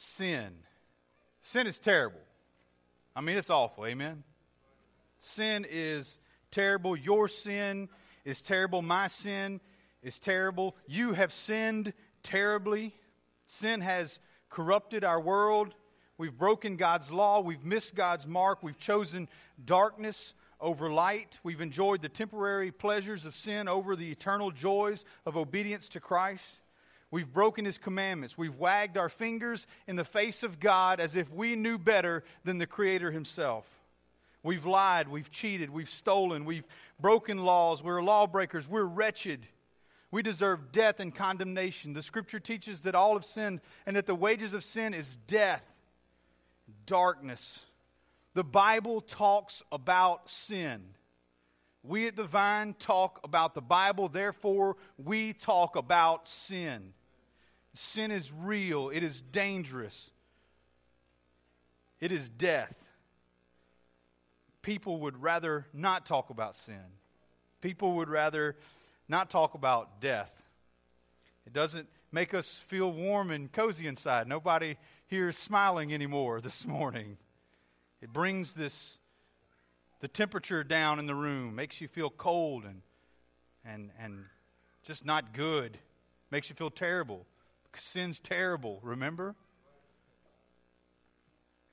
sin. Sin is terrible. I mean, it's awful. Amen. Sin is terrible. Your sin is terrible. My sin is terrible. You have sinned terribly. Sin has corrupted our world. We've broken God's law. We've missed God's mark. We've chosen darkness over light. We've enjoyed the temporary pleasures of sin over the eternal joys of obedience to Christ. We've broken his commandments. We've wagged our fingers in the face of God as if we knew better than the Creator himself. We've lied. We've cheated. We've stolen. We've broken laws. We're lawbreakers. We're wretched. We deserve death and condemnation. The scripture teaches that all have sinned and that the wages of sin is death, darkness. The Bible talks about sin. We at the Vine talk about the Bible, therefore, we talk about sin. Sin is real, it is dangerous, it is death. People would rather not talk about sin. People would rather not talk about death. It doesn't make us feel warm and cozy inside. Nobody here is smiling anymore this morning. It brings this the temperature down in the room, makes you feel cold and and and just not good. Makes you feel terrible. Sin's terrible, remember?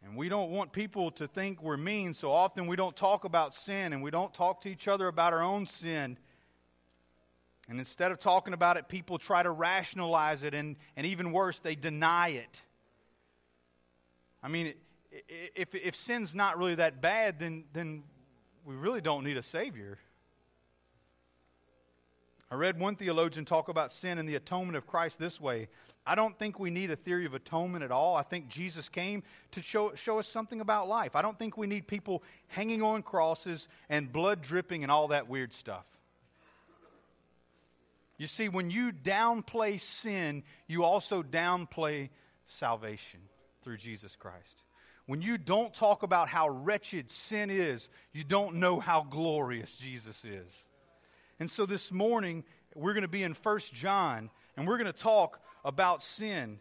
And we don't want people to think we're mean, so often we don't talk about sin and we don't talk to each other about our own sin. And instead of talking about it, people try to rationalize it, and, and even worse, they deny it. I mean, if, if sin's not really that bad, then, then we really don't need a Savior. I read one theologian talk about sin and the atonement of Christ this way. I don't think we need a theory of atonement at all. I think Jesus came to show, show us something about life. I don't think we need people hanging on crosses and blood dripping and all that weird stuff. You see, when you downplay sin, you also downplay salvation through Jesus Christ. When you don't talk about how wretched sin is, you don't know how glorious Jesus is. And so this morning, we're going to be in First John, and we're going to talk about sin.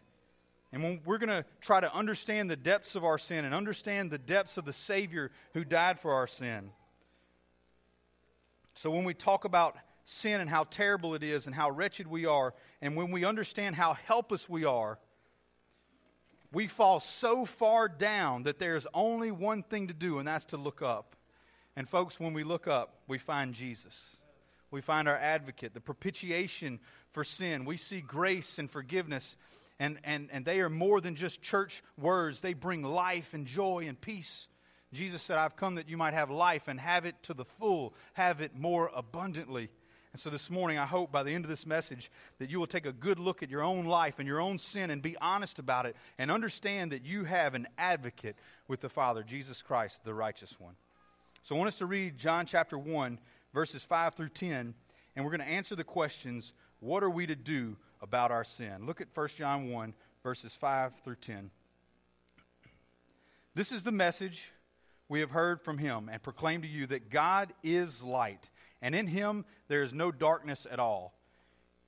And we're going to try to understand the depths of our sin and understand the depths of the Savior who died for our sin. So when we talk about sin and how terrible it is and how wretched we are, and when we understand how helpless we are, we fall so far down that there's only one thing to do, and that's to look up. And folks, when we look up, we find Jesus. We find our advocate, the propitiation for sin. We see grace and forgiveness, and, and, and they are more than just church words. They bring life and joy and peace. Jesus said, I've come that you might have life and have it to the full, have it more abundantly. And so this morning, I hope by the end of this message that you will take a good look at your own life and your own sin and be honest about it and understand that you have an advocate with the Father, Jesus Christ, the righteous one. So I want us to read John chapter 1 verses 5 through 10, and we're going to answer the questions what are we to do about our sin? Look at 1 John 1, verses 5 through 10. This is the message we have heard from him and proclaim to you that God is light, and in him there is no darkness at all.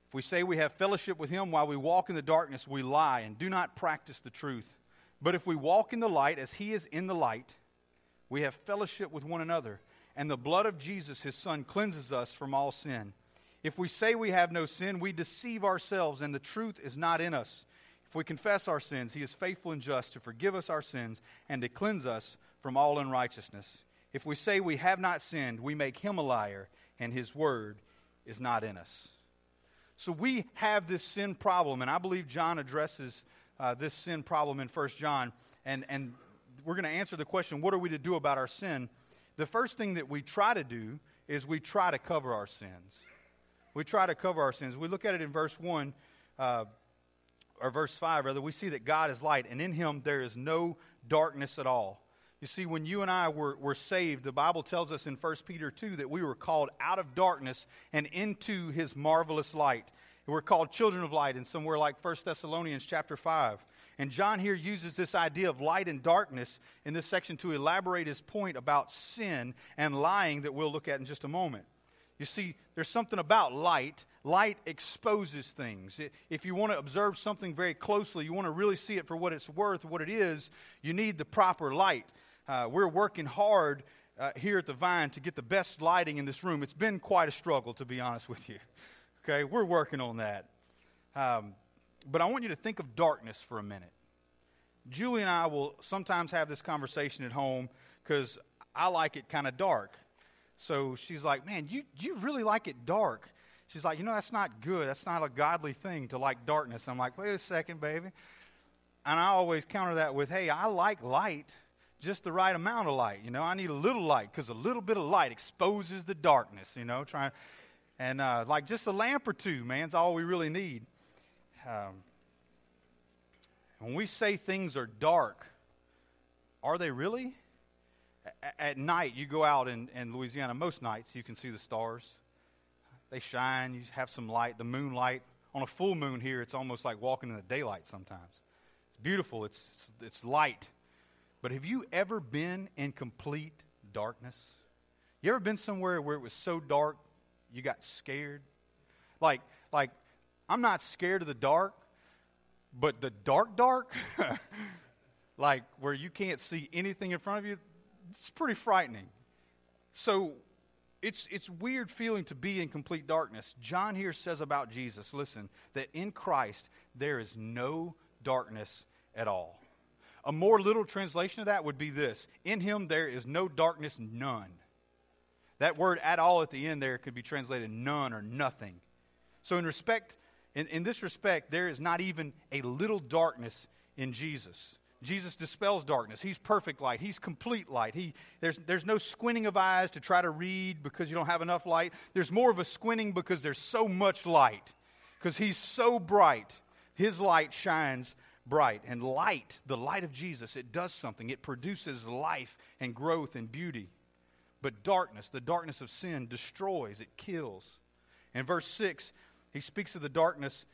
If we say we have fellowship with him while we walk in the darkness, we lie and do not practice the truth. But if we walk in the light as he is in the light, we have fellowship with one another and the blood of Jesus, his Son, cleanses us from all sin. If we say we have no sin, we deceive ourselves, and the truth is not in us. If we confess our sins, he is faithful and just to forgive us our sins and to cleanse us from all unrighteousness. If we say we have not sinned, we make him a liar, and his word is not in us. So we have this sin problem, and I believe John addresses uh, this sin problem in 1 John. And, and we're going to answer the question what are we to do about our sin? The first thing that we try to do is we try to cover our sins. We try to cover our sins. We look at it in verse 1, uh, or verse 5, rather. We see that God is light, and in him there is no darkness at all. You see, when you and I were, were saved, the Bible tells us in 1 Peter 2 that we were called out of darkness and into his marvelous light. We're called children of light in somewhere like 1 Thessalonians chapter 5. And John here uses this idea of light and darkness in this section to elaborate his point about sin and lying that we'll look at in just a moment. You see, there's something about light. Light exposes things. If you want to observe something very closely, you want to really see it for what it's worth, what it is, you need the proper light. Uh, we're working hard uh, here at the Vine to get the best lighting in this room. It's been quite a struggle, to be honest with you. Okay, we're working on that. Um, but I want you to think of darkness for a minute. Julie and I will sometimes have this conversation at home because I like it kind of dark. So she's like, Man, you, you really like it dark. She's like, You know, that's not good. That's not a godly thing to like darkness. I'm like, Wait a second, baby. And I always counter that with, Hey, I like light, just the right amount of light. You know, I need a little light because a little bit of light exposes the darkness, you know, trying. And uh, like just a lamp or two, man, is all we really need. Um, when we say things are dark, are they really? at night, you go out in, in Louisiana, most nights you can see the stars. They shine, you have some light, the moonlight. On a full moon here, it's almost like walking in the daylight sometimes. It's beautiful, it's, it's light. But have you ever been in complete darkness? You ever been somewhere where it was so dark you got scared? Like, like I'm not scared of the dark, but the dark, dark, like where you can't see anything in front of you, it's pretty frightening. So it's, it's weird feeling to be in complete darkness. John here says about Jesus, listen, that in Christ there is no darkness at all. A more literal translation of that would be this In him there is no darkness, none. That word at all at the end there could be translated none or nothing. So, in respect, in, in this respect, there is not even a little darkness in Jesus. Jesus dispels darkness. He's perfect light. He's complete light. He, there's, there's no squinting of eyes to try to read because you don't have enough light. There's more of a squinting because there's so much light. Because He's so bright. His light shines bright. And light, the light of Jesus, it does something. It produces life and growth and beauty. But darkness, the darkness of sin, destroys, it kills. In verse 6, he speaks of the darkness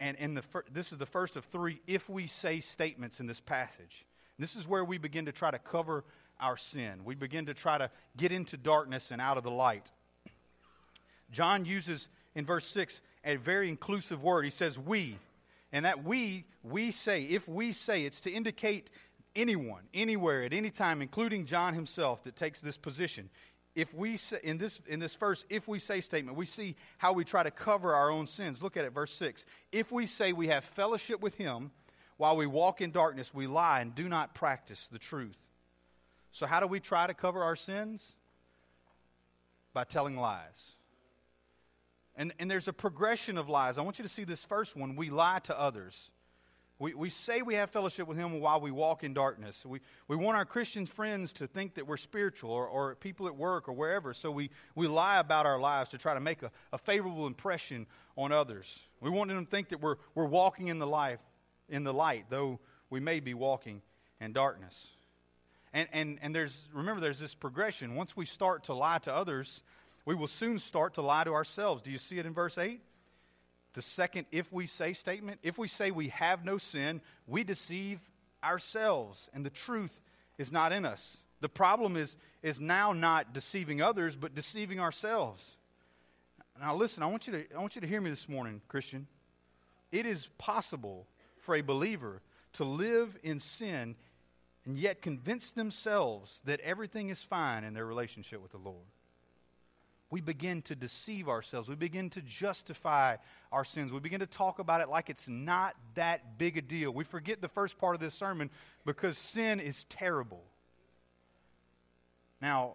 and, and the fir- this is the first of three if we say statements in this passage. This is where we begin to try to cover our sin. We begin to try to get into darkness and out of the light. John uses in verse 6 a very inclusive word. He says, we. And that we, we say, if we say, it's to indicate anyone, anywhere, at any time, including John himself, that takes this position if we say, in this in this first if we say statement we see how we try to cover our own sins. Look at it verse 6 if we say we have fellowship with him while we walk in darkness we lie and do not practice the truth. So how do we try to cover our sins? By telling lies. And and there's a progression of lies. I want you to see this first one. We lie to others we, we say we have fellowship with Him while we walk in darkness. We, we want our Christian friends to think that we're spiritual or, or people at work or wherever, so we, we lie about our lives to try to make a, a favorable impression on others. We want them to think that we're, we're walking in the life, in the light, though we may be walking in darkness. And, and, and there's, remember, there's this progression. Once we start to lie to others, we will soon start to lie to ourselves. Do you see it in verse 8? The second, if we say statement, if we say we have no sin, we deceive ourselves, and the truth is not in us. The problem is, is now not deceiving others, but deceiving ourselves. Now, listen, I want, you to, I want you to hear me this morning, Christian. It is possible for a believer to live in sin and yet convince themselves that everything is fine in their relationship with the Lord we begin to deceive ourselves. We begin to justify our sins. We begin to talk about it like it's not that big a deal. We forget the first part of this sermon because sin is terrible. Now,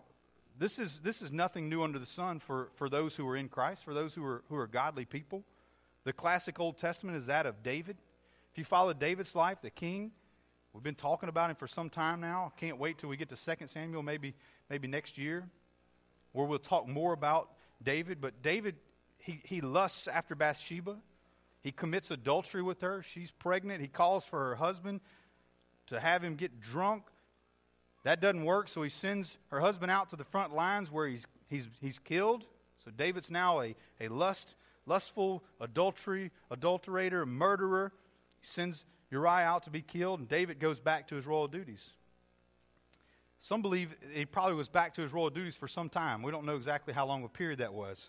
this is, this is nothing new under the sun for, for those who are in Christ, for those who are, who are godly people. The classic Old Testament is that of David. If you follow David's life, the king, we've been talking about him for some time now. Can't wait till we get to 2 Samuel, maybe, maybe next year where we'll talk more about David. But David, he, he lusts after Bathsheba. He commits adultery with her. She's pregnant. He calls for her husband to have him get drunk. That doesn't work, so he sends her husband out to the front lines where he's, he's, he's killed. So David's now a, a lust, lustful adultery, adulterator, murderer. He sends Uriah out to be killed, and David goes back to his royal duties. Some believe he probably was back to his royal duties for some time. We don't know exactly how long a period that was.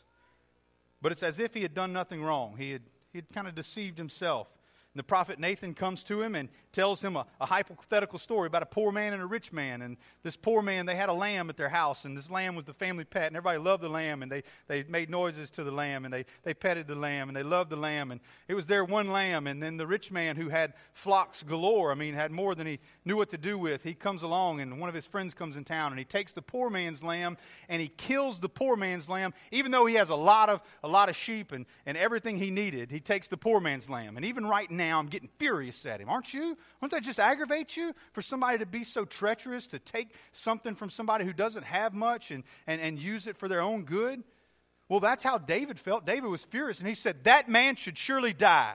But it's as if he had done nothing wrong. He had, he had kind of deceived himself. The prophet Nathan comes to him and tells him a, a, hypothetical story about a poor man and a rich man. And this poor man, they had a lamb at their house, and this lamb was the family pet, and everybody loved the lamb, and they, they made noises to the lamb, and they, they petted the lamb, and they loved the lamb. And it was their one lamb. And then the rich man, who had flocks galore, I mean, had more than he knew what to do with, he comes along, and one of his friends comes in town, and he takes the poor man's lamb, and he kills the poor man's lamb, even though he has a lot of, a lot of sheep and, and everything he needed. He takes the poor man's lamb. And even right now, now I'm getting furious at him. Aren't you? Won't that just aggravate you for somebody to be so treacherous to take something from somebody who doesn't have much and, and, and use it for their own good? Well, that's how David felt. David was furious, and he said, That man should surely die.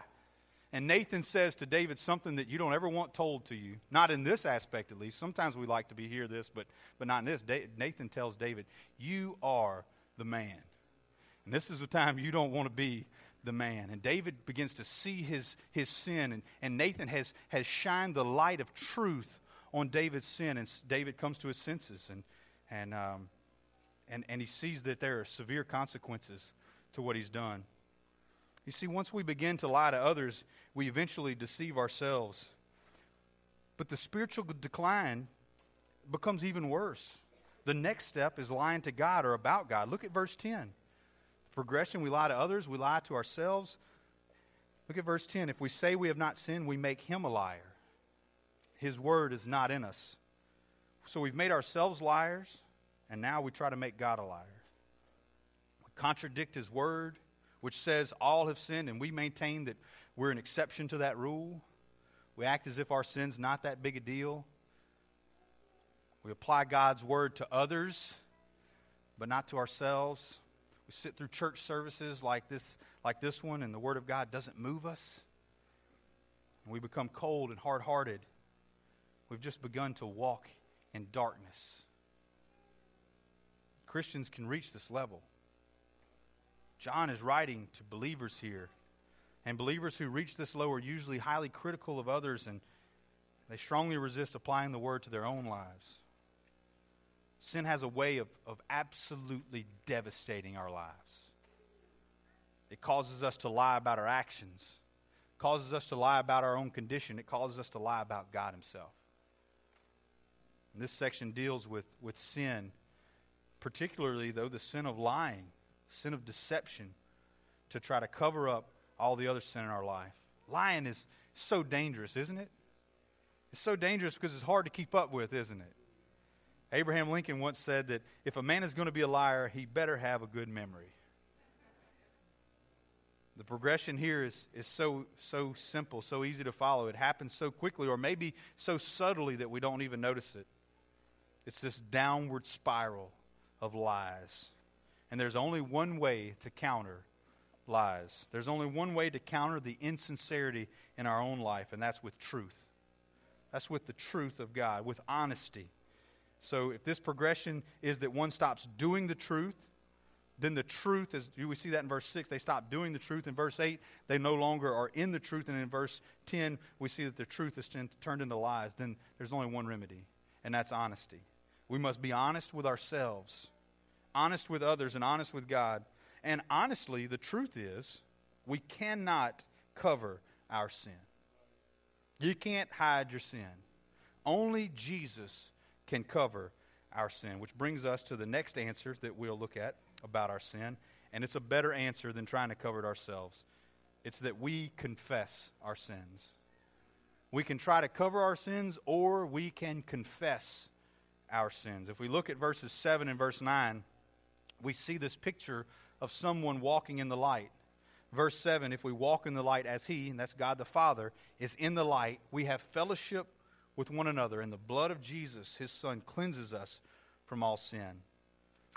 And Nathan says to David something that you don't ever want told to you. Not in this aspect, at least. Sometimes we like to be hear this, but, but not in this. Nathan tells David, You are the man. And this is the time you don't want to be the man. And David begins to see his, his sin, and, and Nathan has, has shined the light of truth on David's sin, and David comes to his senses, and, and, um, and, and he sees that there are severe consequences to what he's done. You see, once we begin to lie to others, we eventually deceive ourselves. But the spiritual decline becomes even worse. The next step is lying to God or about God. Look at verse 10 progression. We lie to others, we lie to ourselves. Look at verse 10. If we say we have not sinned, we make him a liar. His word is not in us. So we've made ourselves liars, and now we try to make God a liar. We contradict his word, which says all have sinned, and we maintain that we're an exception to that rule. We act as if our sin's not that big a deal. We apply God's word to others, but not to ourselves. We sit through church services like this, like this one, and the Word of God doesn't move us. And we become cold and hard hearted. We've just begun to walk in darkness. Christians can reach this level. John is writing to believers here. And believers who reach this low are usually highly critical of others and they strongly resist applying the word to their own lives. Sin has a way of, of absolutely devastating our lives. It causes us to lie about our actions, it causes us to lie about our own condition, it causes us to lie about God Himself. And this section deals with, with sin, particularly, though, the sin of lying, sin of deception, to try to cover up all the other sin in our life. Lying is so dangerous, isn't it? It's so dangerous because it's hard to keep up with, isn't it? Abraham Lincoln once said that if a man is going to be a liar, he better have a good memory. The progression here is, is so, so simple, so easy to follow. It happens so quickly, or maybe so subtly that we don't even notice it. It's this downward spiral of lies. And there's only one way to counter lies. There's only one way to counter the insincerity in our own life, and that's with truth. That's with the truth of God, with honesty. So if this progression is that one stops doing the truth, then the truth is, we see that in verse 6, they stop doing the truth. In verse 8, they no longer are in the truth. And in verse 10, we see that the truth is turned into lies. Then there's only one remedy, and that's honesty. We must be honest with ourselves, honest with others, and honest with God. And honestly, the truth is, we cannot cover our sin. You can't hide your sin. Only Jesus can cover our sin, which brings us to the next answer that we'll look at about our sin. And it's a better answer than trying to cover it ourselves. It's that we confess our sins. We can try to cover our sins or we can confess our sins. If we look at verses 7 and verse 9, we see this picture of someone walking in the light. Verse 7 If we walk in the light as He, and that's God the Father, is in the light, we have fellowship with one another, and the blood of Jesus, his son, cleanses us from all sin.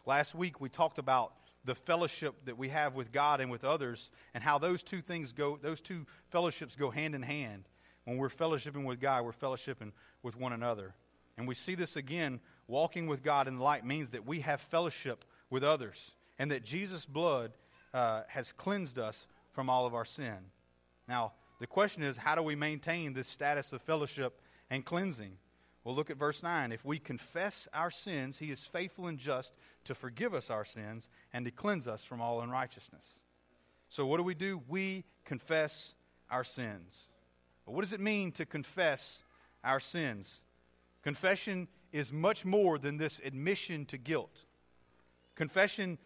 Last week we talked about the fellowship that we have with God and with others, and how those two things go, those two fellowships go hand in hand. When we're fellowshipping with God, we're fellowshipping with one another. And we see this again walking with God in light means that we have fellowship with others, and that Jesus' blood uh, has cleansed us from all of our sin. Now, the question is how do we maintain this status of fellowship and cleansing. Well, look at verse 9. If we confess our sins, he is faithful and just to forgive us our sins and to cleanse us from all unrighteousness. So, what do we do? We confess our sins. But what does it mean to confess our sins? Confession is much more than this admission to guilt. Confession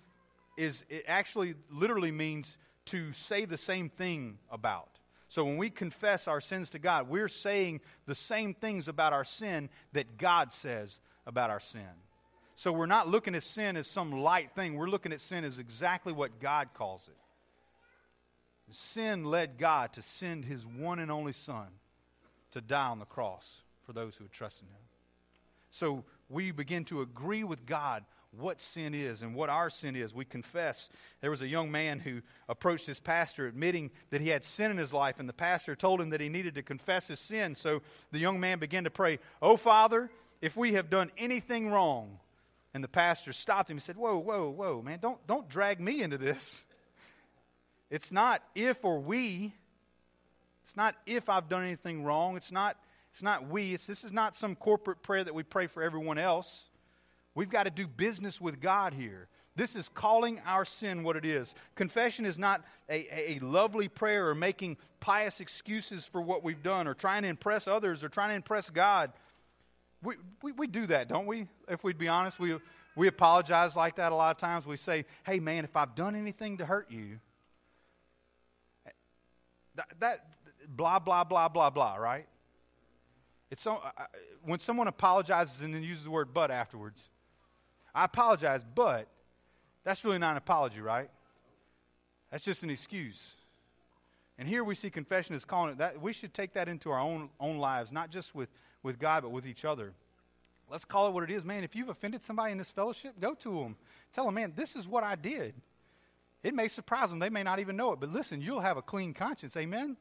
is, it actually literally means to say the same thing about. So when we confess our sins to God, we're saying the same things about our sin that God says about our sin. So we're not looking at sin as some light thing. We're looking at sin as exactly what God calls it. Sin led God to send his one and only Son to die on the cross for those who would trust in him. So we begin to agree with God what sin is and what our sin is. We confess. There was a young man who approached his pastor admitting that he had sin in his life, and the pastor told him that he needed to confess his sin. So the young man began to pray, Oh, Father, if we have done anything wrong. And the pastor stopped him and said, Whoa, whoa, whoa, man, don't, don't drag me into this. It's not if or we. It's not if I've done anything wrong. It's not, it's not we. It's, this is not some corporate prayer that we pray for everyone else. We've got to do business with God here. This is calling our sin what it is. Confession is not a, a, lovely prayer or making pious excuses for what we've done or trying to impress others or trying to impress God. We, we, we do that, don't we? If we'd be honest, we, we apologize like that a lot of times. We say, hey, man, if I've done anything to hurt you, that, that blah, blah, blah, blah, blah, right? It's so, uh, when someone apologizes and then uses the word but afterwards, I apologize, but that's really not an apology, right? That's just an excuse. And here we see confession is calling it that. We should take that into our own, own lives, not just with, with God, but with each other. Let's call it what it is. Man, if you've offended somebody in this fellowship, go to them. Tell them, man, this is what I did. It may surprise them. They may not even know it. But listen, you'll have a clean conscience. Amen?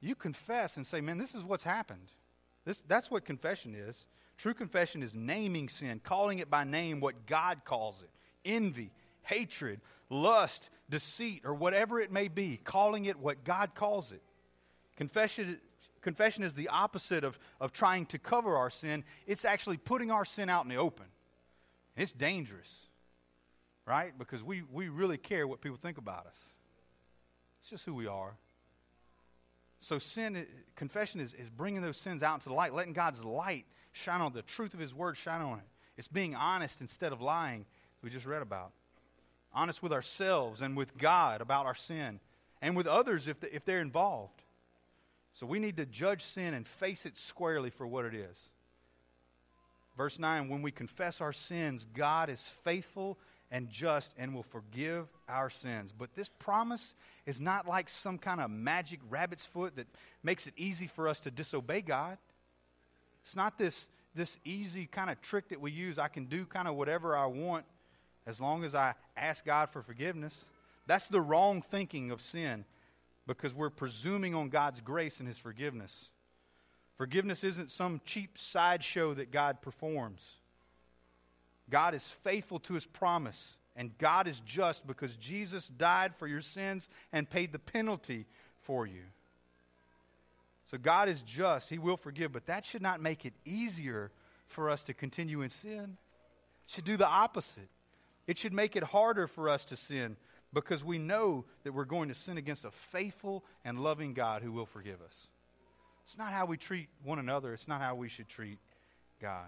You confess and say, man, this is what's happened. This, that's what confession is. True confession is naming sin, calling it by name what God calls it envy, hatred, lust, deceit, or whatever it may be, calling it what God calls it. Confession, confession is the opposite of, of trying to cover our sin, it's actually putting our sin out in the open. And it's dangerous, right? Because we, we really care what people think about us. It's just who we are. So, sin, confession is, is bringing those sins out into the light, letting God's light shine on the truth of His Word, shine on it. It's being honest instead of lying, we just read about. Honest with ourselves and with God about our sin, and with others if, the, if they're involved. So we need to judge sin and face it squarely for what it is. Verse 9 When we confess our sins, God is faithful and just and will forgive our sins. But this promise is not like some kind of magic rabbit's foot that makes it easy for us to disobey God. It's not this, this easy kind of trick that we use. I can do kind of whatever I want as long as I ask God for forgiveness. That's the wrong thinking of sin because we're presuming on God's grace and His forgiveness. Forgiveness isn't some cheap sideshow that God performs. God is faithful to His promise, and God is just because Jesus died for your sins and paid the penalty for you. So God is just, He will forgive, but that should not make it easier for us to continue in sin. It should do the opposite. It should make it harder for us to sin because we know that we're going to sin against a faithful and loving God who will forgive us. It's not how we treat one another, it's not how we should treat God.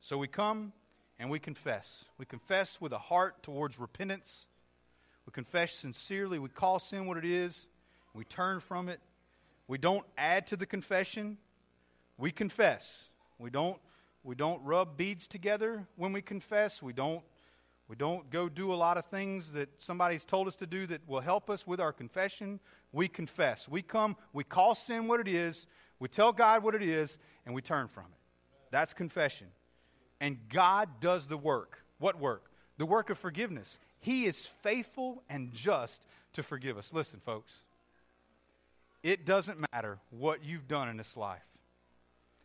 So we come and we confess. We confess with a heart towards repentance. We confess sincerely. We call sin what it is. We turn from it we don't add to the confession. We confess. We don't, we don't rub beads together when we confess. We don't, we don't go do a lot of things that somebody's told us to do that will help us with our confession. We confess. We come, we call sin what it is, we tell God what it is, and we turn from it. That's confession. And God does the work. What work? The work of forgiveness. He is faithful and just to forgive us. Listen, folks. It doesn't matter what you've done in this life.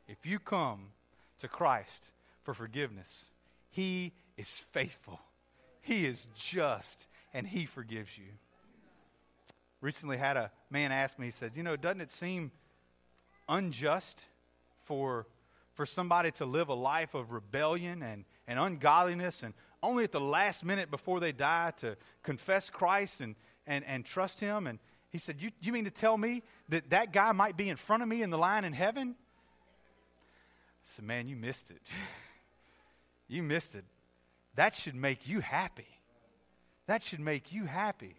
If you come to Christ for forgiveness, He is faithful, He is just, and He forgives you. Recently had a man ask me, he said, You know, doesn't it seem unjust for, for somebody to live a life of rebellion and, and ungodliness and only at the last minute before they die to confess Christ and, and, and trust Him. And he said, you, you mean to tell me that that guy might be in front of me in the line in heaven? I said, Man, you missed it. you missed it. That should make you happy. That should make you happy.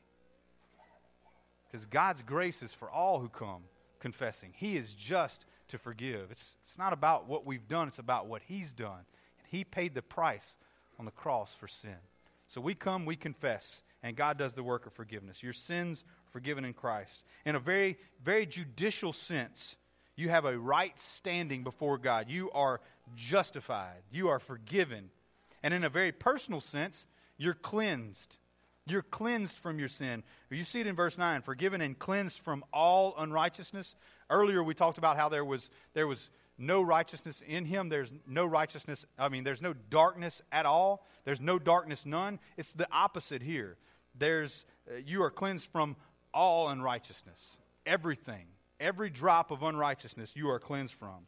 Because God's grace is for all who come confessing. He is just to forgive. It's, it's not about what we've done, it's about what He's done. And He paid the price on the cross for sin. So we come, we confess, and God does the work of forgiveness. Your sins forgiven in Christ. In a very, very judicial sense, you have a right standing before God. You are justified, you are forgiven. And in a very personal sense, you're cleansed. You're cleansed from your sin. You see it in verse 9 forgiven and cleansed from all unrighteousness. Earlier, we talked about how there was, there was no righteousness in him. There's no righteousness, I mean, there's no darkness at all. There's no darkness, none. It's the opposite here. There's, uh, you are cleansed from all unrighteousness. Everything, every drop of unrighteousness, you are cleansed from.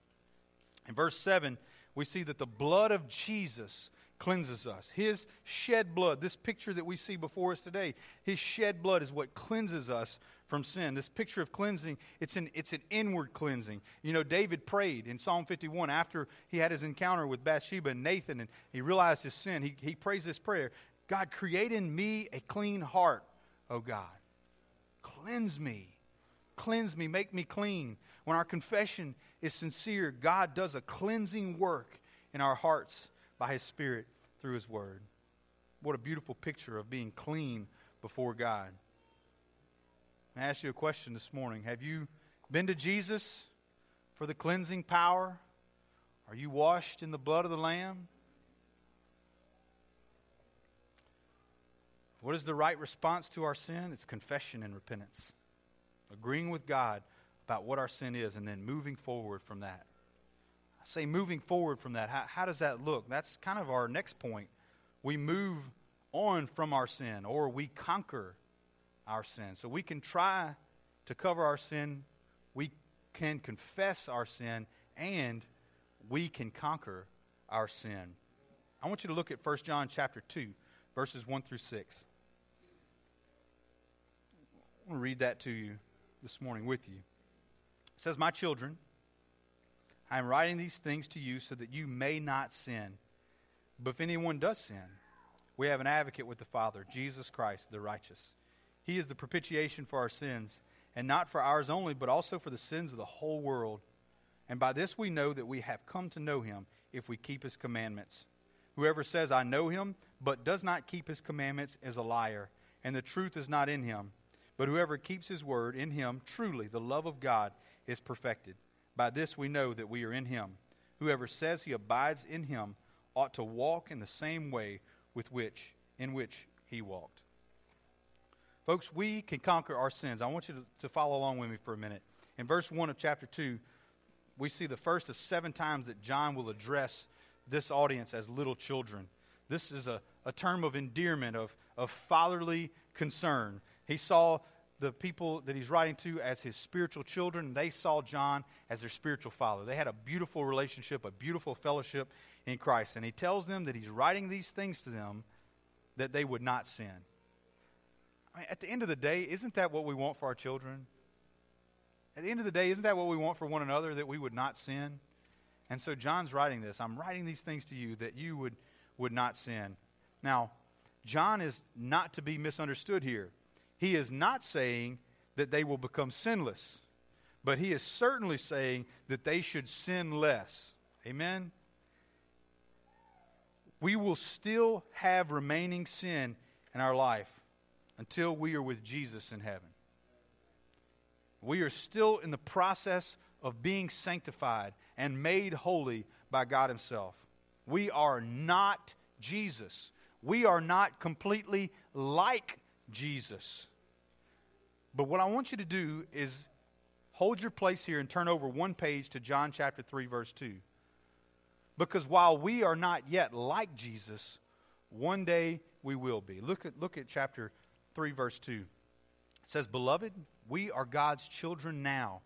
In verse 7, we see that the blood of Jesus cleanses us. His shed blood, this picture that we see before us today, his shed blood is what cleanses us from sin. This picture of cleansing, it's an, it's an inward cleansing. You know, David prayed in Psalm 51 after he had his encounter with Bathsheba and Nathan and he realized his sin. He, he prays this prayer God, create in me a clean heart, O God. Cleanse me. Cleanse me. Make me clean. When our confession is sincere, God does a cleansing work in our hearts by His Spirit through His Word. What a beautiful picture of being clean before God. I ask you a question this morning. Have you been to Jesus for the cleansing power? Are you washed in the blood of the Lamb? What is the right response to our sin? It's confession and repentance. Agreeing with God about what our sin is and then moving forward from that. I say moving forward from that. How, how does that look? That's kind of our next point. We move on from our sin or we conquer our sin. So we can try to cover our sin, we can confess our sin, and we can conquer our sin. I want you to look at 1 John chapter 2, verses 1 through 6. To read that to you this morning with you. It says, My children, I am writing these things to you so that you may not sin. But if anyone does sin, we have an advocate with the Father, Jesus Christ, the righteous. He is the propitiation for our sins, and not for ours only, but also for the sins of the whole world. And by this we know that we have come to know him if we keep his commandments. Whoever says, I know him, but does not keep his commandments, is a liar, and the truth is not in him. But whoever keeps his word, in him truly the love of God is perfected. By this we know that we are in him. Whoever says he abides in him ought to walk in the same way with which in which he walked. Folks, we can conquer our sins. I want you to, to follow along with me for a minute. In verse 1 of chapter 2, we see the first of seven times that John will address this audience as little children. This is a, a term of endearment, of, of fatherly concern. He saw the people that he's writing to as his spiritual children, they saw John as their spiritual father. They had a beautiful relationship, a beautiful fellowship in Christ. And he tells them that he's writing these things to them that they would not sin. I mean, at the end of the day, isn't that what we want for our children? At the end of the day, isn't that what we want for one another, that we would not sin? And so John's writing this. I'm writing these things to you that you would, would not sin. Now, John is not to be misunderstood here. He is not saying that they will become sinless, but he is certainly saying that they should sin less. Amen? We will still have remaining sin in our life until we are with Jesus in heaven. We are still in the process of being sanctified and made holy by God Himself. We are not Jesus. We are not completely like Jesus. But what I want you to do is hold your place here and turn over one page to John chapter 3, verse 2. Because while we are not yet like Jesus, one day we will be. Look at, look at chapter 3, verse 2. It says, Beloved, we are God's children now,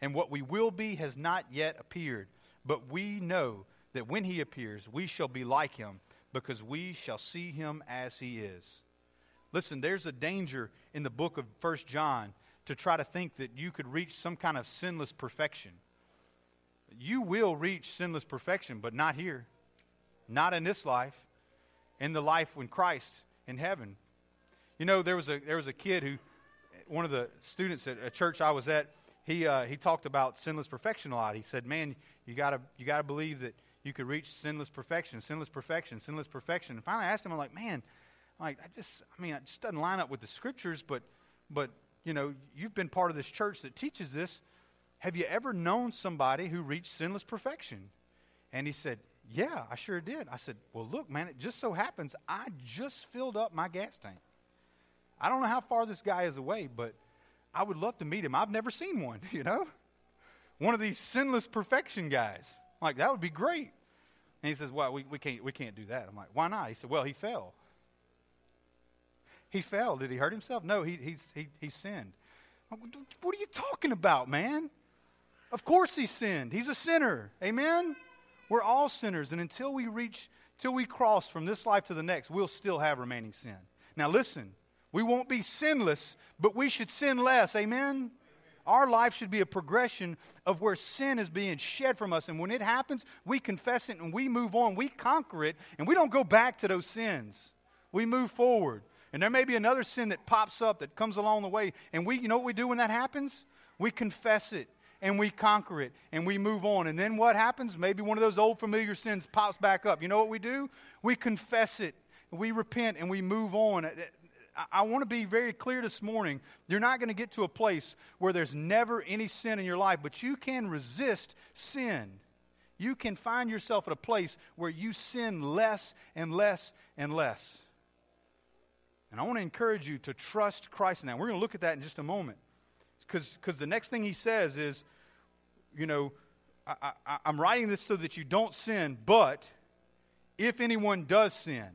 and what we will be has not yet appeared. But we know that when he appears, we shall be like him, because we shall see him as he is. Listen, there's a danger in the book of First John to try to think that you could reach some kind of sinless perfection. You will reach sinless perfection, but not here. Not in this life. In the life when Christ in heaven. You know, there was a there was a kid who one of the students at a church I was at, he uh, he talked about sinless perfection a lot. He said, "Man, you gotta you gotta believe that you could reach sinless perfection, sinless perfection, sinless perfection." And finally, I asked him, "I'm like, man, like I just I mean, it just doesn't line up with the scriptures, but but you know, you've been part of this church that teaches this. Have you ever known somebody who reached sinless perfection?" And he said, "Yeah, I sure did." I said, "Well, look, man, it just so happens I just filled up my gas tank." I don't know how far this guy is away, but I would love to meet him. I've never seen one, you know? One of these sinless perfection guys. Like, that would be great. And he says, Well, we, we, can't, we can't do that. I'm like, Why not? He said, Well, he fell. He fell. Did he hurt himself? No, he, he's, he, he sinned. What are you talking about, man? Of course he sinned. He's a sinner. Amen? We're all sinners. And until we reach, till we cross from this life to the next, we'll still have remaining sin. Now, listen, we won't be sinless, but we should sin less. Amen? Our life should be a progression of where sin is being shed from us. And when it happens, we confess it and we move on. We conquer it and we don't go back to those sins. We move forward. And there may be another sin that pops up that comes along the way. And we, you know what we do when that happens? We confess it and we conquer it and we move on. And then what happens? Maybe one of those old familiar sins pops back up. You know what we do? We confess it, we repent, and we move on. I want to be very clear this morning. You're not going to get to a place where there's never any sin in your life, but you can resist sin. You can find yourself at a place where you sin less and less and less. And I want to encourage you to trust Christ now. We're going to look at that in just a moment. Because the next thing he says is, you know, I, I, I'm writing this so that you don't sin, but if anyone does sin,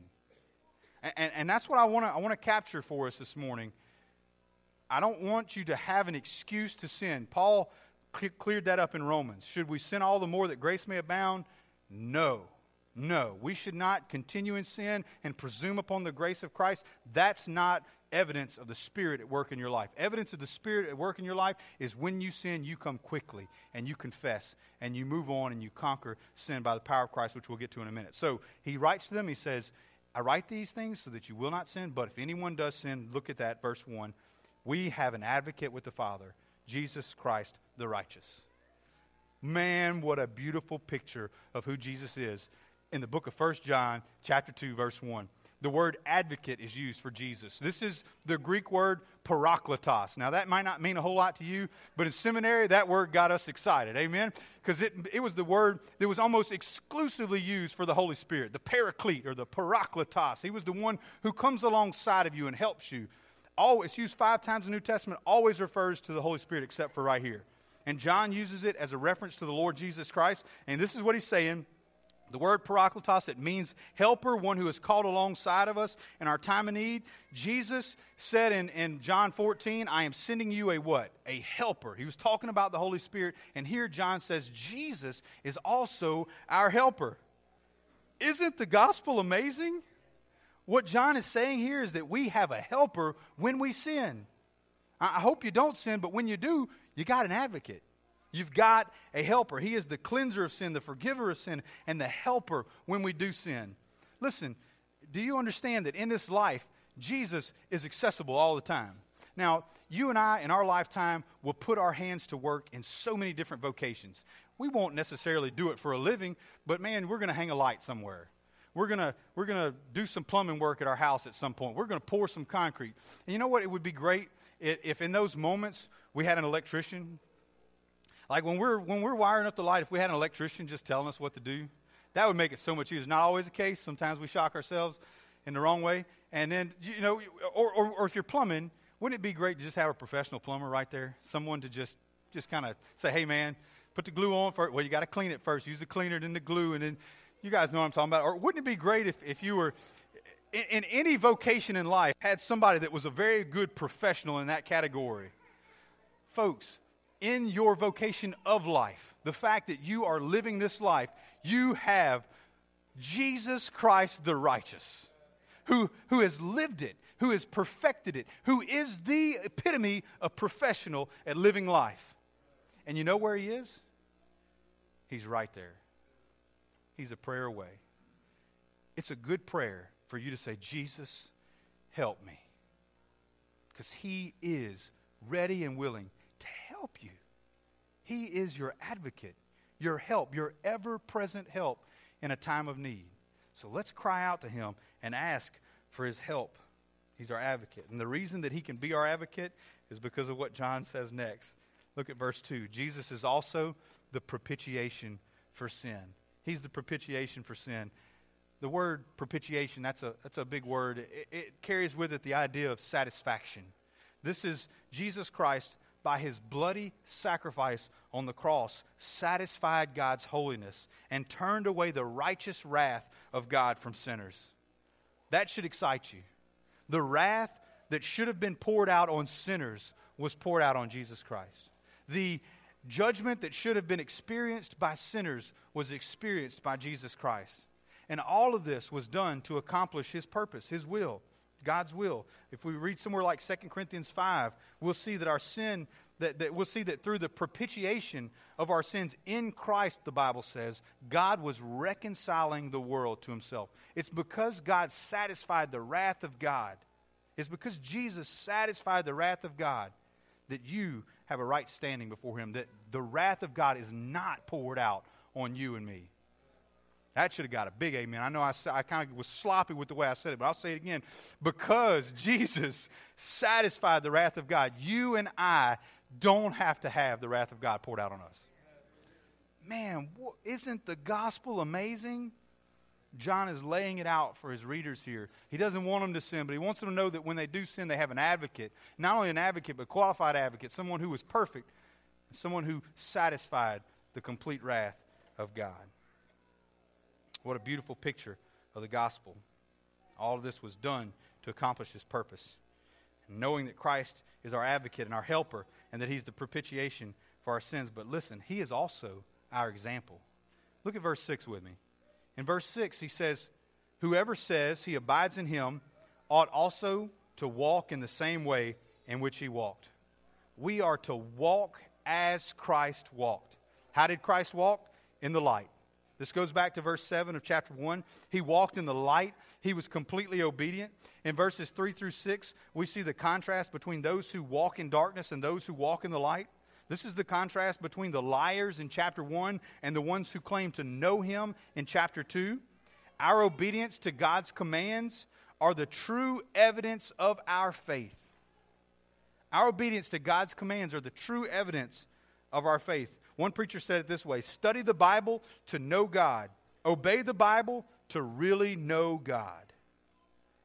and, and that's what I want to I want to capture for us this morning. I don't want you to have an excuse to sin. Paul cleared that up in Romans. Should we sin all the more that grace may abound? No. No. We should not continue in sin and presume upon the grace of Christ. That's not evidence of the Spirit at work in your life. Evidence of the Spirit at work in your life is when you sin, you come quickly and you confess and you move on and you conquer sin by the power of Christ, which we'll get to in a minute. So he writes to them, he says, I write these things so that you will not sin, but if anyone does sin, look at that, verse 1. We have an advocate with the Father, Jesus Christ the righteous. Man, what a beautiful picture of who Jesus is in the book of 1 John, chapter 2, verse 1 the word advocate is used for Jesus. This is the Greek word parakletos. Now, that might not mean a whole lot to you, but in seminary, that word got us excited. Amen? Because it, it was the word that was almost exclusively used for the Holy Spirit, the paraclete or the parakletos. He was the one who comes alongside of you and helps you. Always, it's used five times in the New Testament, always refers to the Holy Spirit except for right here. And John uses it as a reference to the Lord Jesus Christ. And this is what he's saying the word parakletos, it means helper, one who is called alongside of us in our time of need. Jesus said in, in John 14, I am sending you a what? A helper. He was talking about the Holy Spirit. And here John says Jesus is also our helper. Isn't the gospel amazing? What John is saying here is that we have a helper when we sin. I hope you don't sin, but when you do, you got an advocate. You've got a helper. He is the cleanser of sin, the forgiver of sin, and the helper when we do sin. Listen, do you understand that in this life, Jesus is accessible all the time? Now, you and I in our lifetime will put our hands to work in so many different vocations. We won't necessarily do it for a living, but man, we're going to hang a light somewhere. We're going to we're going to do some plumbing work at our house at some point. We're going to pour some concrete. And you know what? It would be great if in those moments we had an electrician like when we're, when we're wiring up the light, if we had an electrician just telling us what to do, that would make it so much easier. Not always the case. Sometimes we shock ourselves in the wrong way. And then, you know, or, or, or if you're plumbing, wouldn't it be great to just have a professional plumber right there? Someone to just, just kind of say, hey, man, put the glue on first. Well, you got to clean it first. Use the cleaner, then the glue, and then you guys know what I'm talking about. Or wouldn't it be great if, if you were in, in any vocation in life had somebody that was a very good professional in that category? Folks, in your vocation of life, the fact that you are living this life, you have Jesus Christ the righteous, who, who has lived it, who has perfected it, who is the epitome of professional at living life. And you know where he is? He's right there. He's a prayer away. It's a good prayer for you to say, Jesus, help me. Because he is ready and willing help you. He is your advocate, your help, your ever present help in a time of need. So let's cry out to him and ask for his help. He's our advocate. And the reason that he can be our advocate is because of what John says next. Look at verse 2. Jesus is also the propitiation for sin. He's the propitiation for sin. The word propitiation, that's a, that's a big word. It, it carries with it the idea of satisfaction. This is Jesus Christ by his bloody sacrifice on the cross, satisfied God's holiness and turned away the righteous wrath of God from sinners. That should excite you. The wrath that should have been poured out on sinners was poured out on Jesus Christ. The judgment that should have been experienced by sinners was experienced by Jesus Christ. And all of this was done to accomplish his purpose, his will. God's will. If we read somewhere like 2 Corinthians 5, we'll see that our sin, that, that we'll see that through the propitiation of our sins in Christ, the Bible says, God was reconciling the world to himself. It's because God satisfied the wrath of God. It's because Jesus satisfied the wrath of God that you have a right standing before him, that the wrath of God is not poured out on you and me. That should have got a big amen. I know I, I kind of was sloppy with the way I said it, but I'll say it again. Because Jesus satisfied the wrath of God, you and I don't have to have the wrath of God poured out on us. Man, isn't the gospel amazing? John is laying it out for his readers here. He doesn't want them to sin, but he wants them to know that when they do sin, they have an advocate. Not only an advocate, but a qualified advocate, someone who was perfect, someone who satisfied the complete wrath of God. What a beautiful picture of the gospel. All of this was done to accomplish his purpose. And knowing that Christ is our advocate and our helper, and that he's the propitiation for our sins. But listen, he is also our example. Look at verse 6 with me. In verse 6, he says, Whoever says he abides in him ought also to walk in the same way in which he walked. We are to walk as Christ walked. How did Christ walk? In the light. This goes back to verse 7 of chapter 1. He walked in the light, he was completely obedient. In verses 3 through 6, we see the contrast between those who walk in darkness and those who walk in the light. This is the contrast between the liars in chapter 1 and the ones who claim to know him in chapter 2. Our obedience to God's commands are the true evidence of our faith. Our obedience to God's commands are the true evidence of our faith. One preacher said it this way study the Bible to know God, obey the Bible to really know God.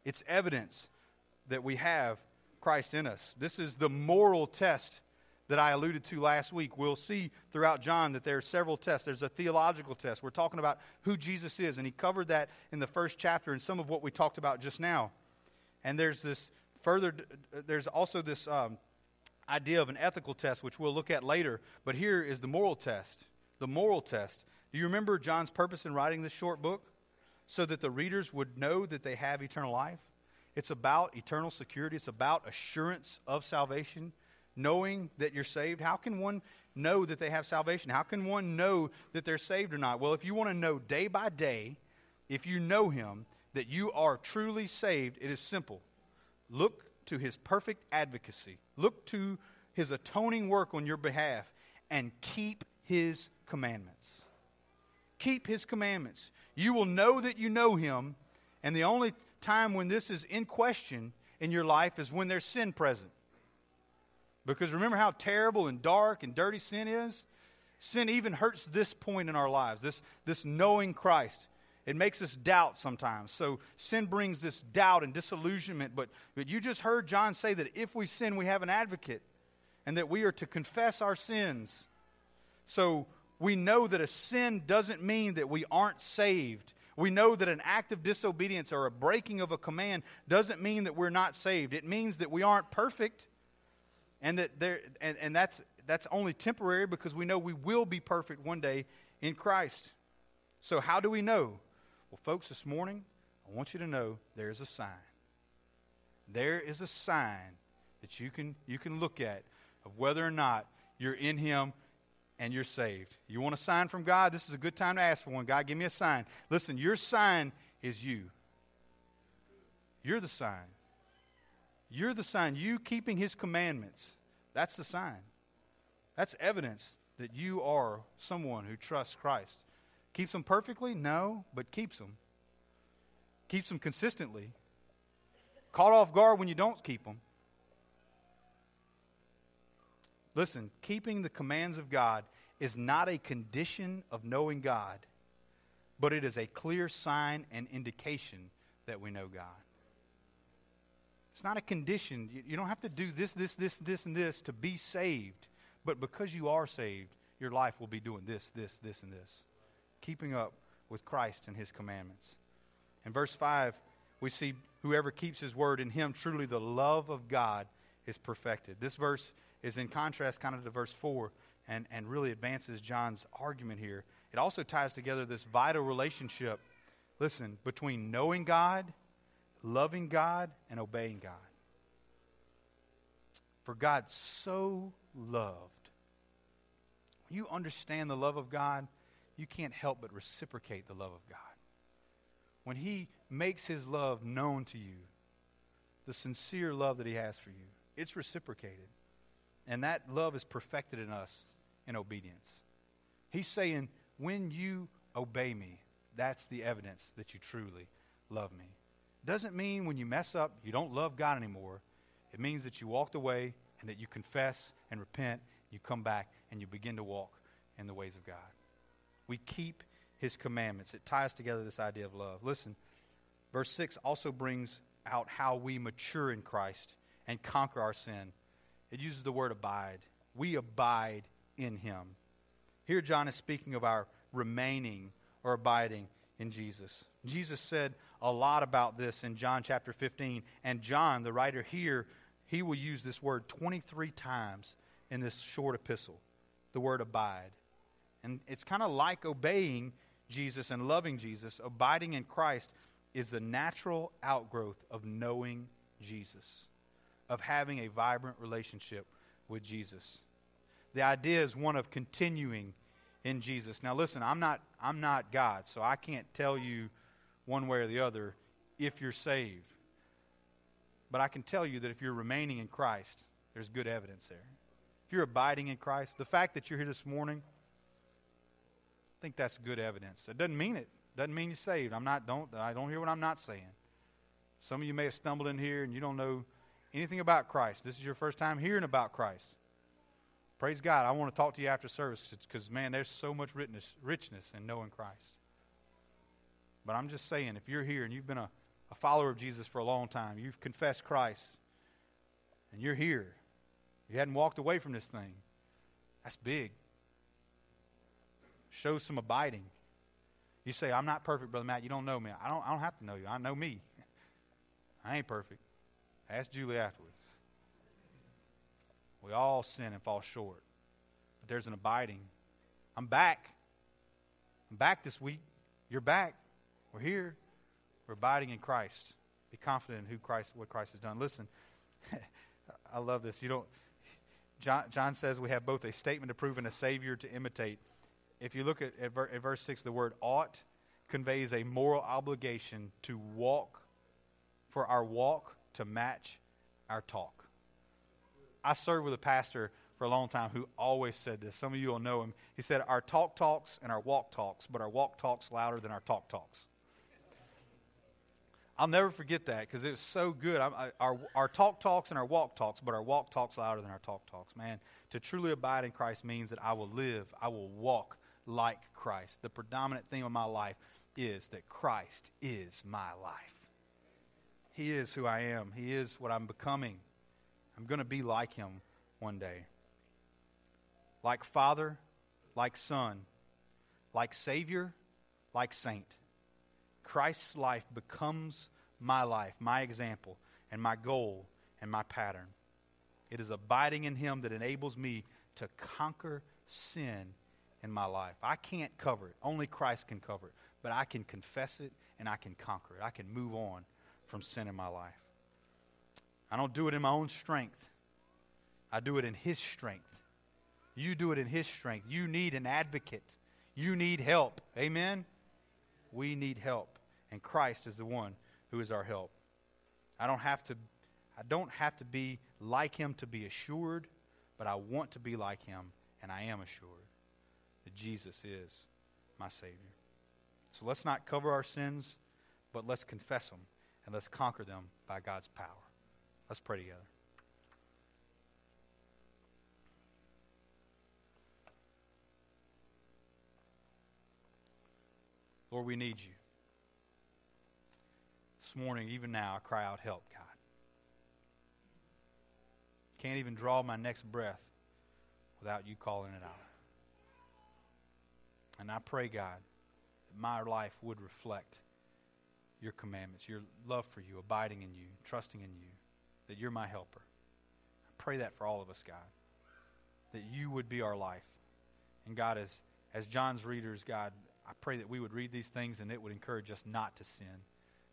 It's evidence that we have Christ in us. This is the moral test that I alluded to last week. We'll see throughout John that there are several tests. There's a theological test. We're talking about who Jesus is, and he covered that in the first chapter and some of what we talked about just now. And there's this further, there's also this um, idea of an ethical test, which we'll look at later. But here is the moral test. The moral test. Do you remember John's purpose in writing this short book? So that the readers would know that they have eternal life. It's about eternal security, it's about assurance of salvation, knowing that you're saved. How can one know that they have salvation? How can one know that they're saved or not? Well, if you want to know day by day, if you know Him, that you are truly saved, it is simple. Look to his perfect advocacy, look to his atoning work on your behalf, and keep his commandments. Keep his commandments. You will know that you know him, and the only time when this is in question in your life is when there's sin present. Because remember how terrible and dark and dirty sin is? Sin even hurts this point in our lives, this, this knowing Christ. It makes us doubt sometimes. So sin brings this doubt and disillusionment. But, but you just heard John say that if we sin, we have an advocate and that we are to confess our sins. So we know that a sin doesn't mean that we aren't saved. We know that an act of disobedience or a breaking of a command doesn't mean that we're not saved. It means that we aren't perfect and that there and, and that's that's only temporary because we know we will be perfect one day in Christ. So, how do we know? Well, folks, this morning, I want you to know there's a sign. There is a sign that you can, you can look at of whether or not you're in Him and you're saved. You want a sign from God? This is a good time to ask for one. God, give me a sign. Listen, your sign is you. You're the sign. You're the sign. You keeping His commandments. That's the sign. That's evidence that you are someone who trusts Christ. Keeps them perfectly? No, but keeps them. Keeps them consistently. Caught off guard when you don't keep them. Listen, keeping the commands of God is not a condition of knowing God, but it is a clear sign and indication that we know God. It's not a condition. You, don't have to do this, this, this, this, and this to be saved. But because you are saved, your life will be doing this, this, this, and this. Keeping up with Christ and his commandments. In verse 5, we see whoever keeps his word in him, truly the love of God is perfected. This verse is in contrast kind of to verse 4 and, and really advances John's argument here. It also ties together this vital relationship, listen, between knowing God, loving God, and obeying God. For God so loved. When you understand the love of God, you can't help but reciprocate the love of God. When He makes His love known to you, the sincere love that He has for you, it's reciprocated. And that love is perfected in us in obedience. He's saying, when you obey me, that's the evidence that you truly love me. Doesn't mean when you mess up, you don't love God anymore. It means that you walked away and that you confess and repent, you come back and you begin to walk in the ways of God. We keep his commandments. It ties together this idea of love. Listen, verse 6 also brings out how we mature in Christ and conquer our sin. It uses the word abide. We abide in him. Here, John is speaking of our remaining or abiding in Jesus. Jesus said a lot about this in John chapter 15. And John, the writer here, he will use this word 23 times in this short epistle the word abide. And it's kind of like obeying Jesus and loving Jesus. Abiding in Christ is the natural outgrowth of knowing Jesus of having a vibrant relationship with Jesus. The idea is one of continuing in Jesus. Now listen, I'm not I'm not God, so I can't tell you one way or the other if you're saved. But I can tell you that if you're remaining in Christ, there's good evidence there. If you're abiding in Christ, the fact that you're here this morning, I think that's good evidence. It doesn't mean it. Doesn't mean you're saved. I'm not don't I don't hear what I'm not saying. Some of you may have stumbled in here and you don't know anything about Christ, this is your first time hearing about Christ, praise God. I want to talk to you after service because, man, there's so much richness, richness in knowing Christ. But I'm just saying, if you're here and you've been a, a follower of Jesus for a long time, you've confessed Christ, and you're here, you hadn't walked away from this thing, that's big. Shows some abiding. You say, I'm not perfect, Brother Matt. You don't know me. I don't, I don't have to know you. I know me. I ain't perfect. Ask Julie afterwards. We all sin and fall short. But there's an abiding. I'm back. I'm back this week. You're back. We're here. We're abiding in Christ. Be confident in who Christ, what Christ has done. Listen, I love this. You don't. John, John, says we have both a statement to prove and a Savior to imitate. If you look at, at, ver, at verse 6, the word ought conveys a moral obligation to walk, for our walk to match our talk. I served with a pastor for a long time who always said this. Some of you will know him. He said, Our talk talks and our walk talks, but our walk talks louder than our talk talks. I'll never forget that because it was so good. I, our, our talk talks and our walk talks, but our walk talks louder than our talk talks. Man, to truly abide in Christ means that I will live, I will walk like Christ. The predominant theme of my life is that Christ is my life. He is who I am. He is what I'm becoming. I'm going to be like Him one day. Like Father, like Son, like Savior, like Saint. Christ's life becomes my life, my example, and my goal and my pattern. It is abiding in Him that enables me to conquer sin in my life. I can't cover it. Only Christ can cover it. But I can confess it and I can conquer it. I can move on from sin in my life. I don't do it in my own strength. I do it in His strength. You do it in His strength. You need an advocate. You need help. Amen? We need help. And Christ is the one who is our help. I don't have to I don't have to be like him to be assured, but I want to be like him, and I am assured that Jesus is my Savior. So let's not cover our sins, but let's confess them and let's conquer them by God's power. Let's pray together. Lord, we need you. This morning, even now, I cry out, help, God. Can't even draw my next breath without you calling it out. And I pray, God, that my life would reflect your commandments, your love for you, abiding in you, trusting in you, that you're my helper. I pray that for all of us, God, that you would be our life. And God, as, as John's readers, God, I pray that we would read these things and it would encourage us not to sin.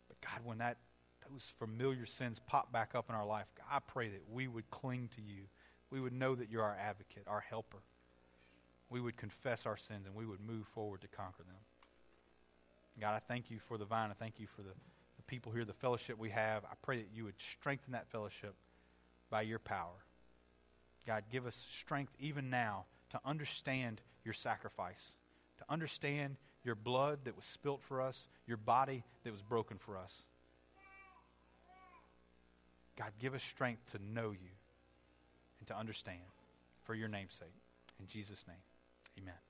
But God, when that those familiar sins pop back up in our life, I pray that we would cling to you. We would know that you're our advocate, our helper. We would confess our sins and we would move forward to conquer them. God, I thank you for the vine. I thank you for the, the people here, the fellowship we have. I pray that you would strengthen that fellowship by your power. God, give us strength even now to understand your sacrifice, to understand your blood that was spilt for us, your body that was broken for us. God, give us strength to know you and to understand for your name's sake. In Jesus' name. Amen.